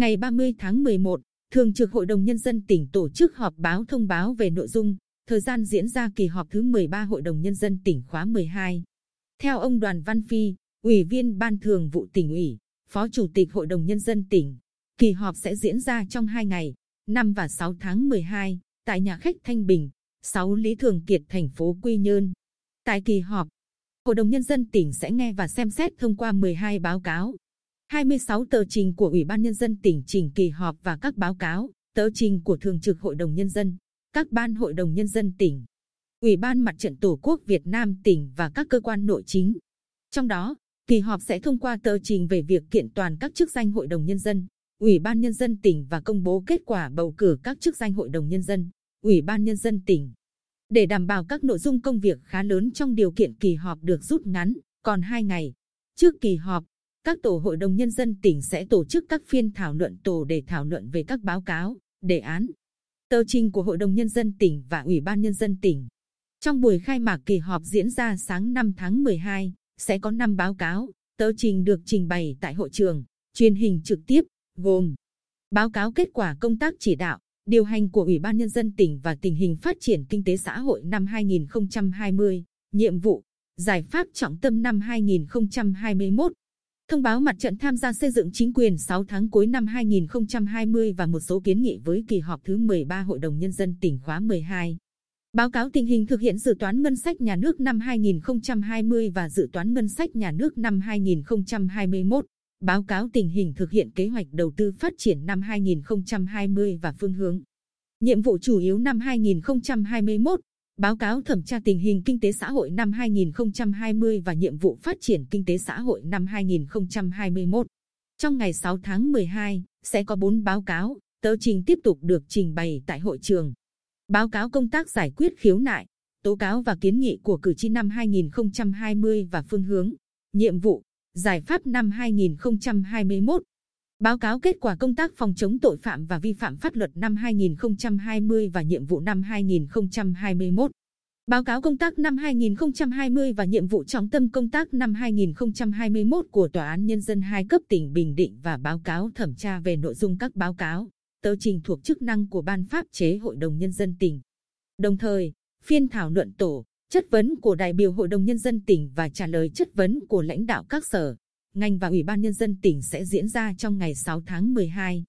Ngày 30 tháng 11, Thường trực Hội đồng Nhân dân tỉnh tổ chức họp báo thông báo về nội dung, thời gian diễn ra kỳ họp thứ 13 Hội đồng Nhân dân tỉnh khóa 12. Theo ông Đoàn Văn Phi, Ủy viên Ban Thường vụ tỉnh ủy, Phó Chủ tịch Hội đồng Nhân dân tỉnh, kỳ họp sẽ diễn ra trong 2 ngày, 5 và 6 tháng 12, tại nhà khách Thanh Bình, 6 Lý Thường Kiệt, thành phố Quy Nhơn. Tại kỳ họp, Hội đồng Nhân dân tỉnh sẽ nghe và xem xét thông qua 12 báo cáo, 26 tờ trình của Ủy ban Nhân dân tỉnh trình kỳ họp và các báo cáo, tờ trình của Thường trực Hội đồng Nhân dân, các ban Hội đồng Nhân dân tỉnh, Ủy ban Mặt trận Tổ quốc Việt Nam tỉnh và các cơ quan nội chính. Trong đó, kỳ họp sẽ thông qua tờ trình về việc kiện toàn các chức danh Hội đồng Nhân dân, Ủy ban Nhân dân tỉnh và công bố kết quả bầu cử các chức danh Hội đồng Nhân dân, Ủy ban Nhân dân tỉnh. Để đảm bảo các nội dung công việc khá lớn trong điều kiện kỳ họp được rút ngắn, còn 2 ngày. Trước kỳ họp, các tổ hội đồng nhân dân tỉnh sẽ tổ chức các phiên thảo luận tổ để thảo luận về các báo cáo, đề án, tờ trình của Hội đồng Nhân dân tỉnh và Ủy ban Nhân dân tỉnh. Trong buổi khai mạc kỳ họp diễn ra sáng 5 tháng 12, sẽ có 5 báo cáo, tờ trình được trình bày tại hội trường, truyền hình trực tiếp, gồm báo cáo kết quả công tác chỉ đạo, điều hành của Ủy ban Nhân dân tỉnh và tình hình phát triển kinh tế xã hội năm 2020, nhiệm vụ, giải pháp trọng tâm năm 2021, thông báo mặt trận tham gia xây dựng chính quyền 6 tháng cuối năm 2020 và một số kiến nghị với kỳ họp thứ 13 Hội đồng Nhân dân tỉnh khóa 12. Báo cáo tình hình thực hiện dự toán ngân sách nhà nước năm 2020 và dự toán ngân sách nhà nước năm 2021. Báo cáo tình hình thực hiện kế hoạch đầu tư phát triển năm 2020 và phương hướng. Nhiệm vụ chủ yếu năm 2021, báo cáo thẩm tra tình hình kinh tế xã hội năm 2020 và nhiệm vụ phát triển kinh tế xã hội năm 2021. Trong ngày 6 tháng 12, sẽ có 4 báo cáo, tờ trình tiếp tục được trình bày tại hội trường. Báo cáo công tác giải quyết khiếu nại, tố cáo và kiến nghị của cử tri năm 2020 và phương hướng, nhiệm vụ, giải pháp năm 2021. Báo cáo kết quả công tác phòng chống tội phạm và vi phạm pháp luật năm 2020 và nhiệm vụ năm 2021. Báo cáo công tác năm 2020 và nhiệm vụ trọng tâm công tác năm 2021 của Tòa án Nhân dân hai cấp tỉnh Bình Định và báo cáo thẩm tra về nội dung các báo cáo, tờ trình thuộc chức năng của Ban pháp chế Hội đồng Nhân dân tỉnh. Đồng thời, phiên thảo luận tổ, chất vấn của đại biểu Hội đồng Nhân dân tỉnh và trả lời chất vấn của lãnh đạo các sở, ngành và Ủy ban Nhân dân tỉnh sẽ diễn ra trong ngày 6 tháng 12.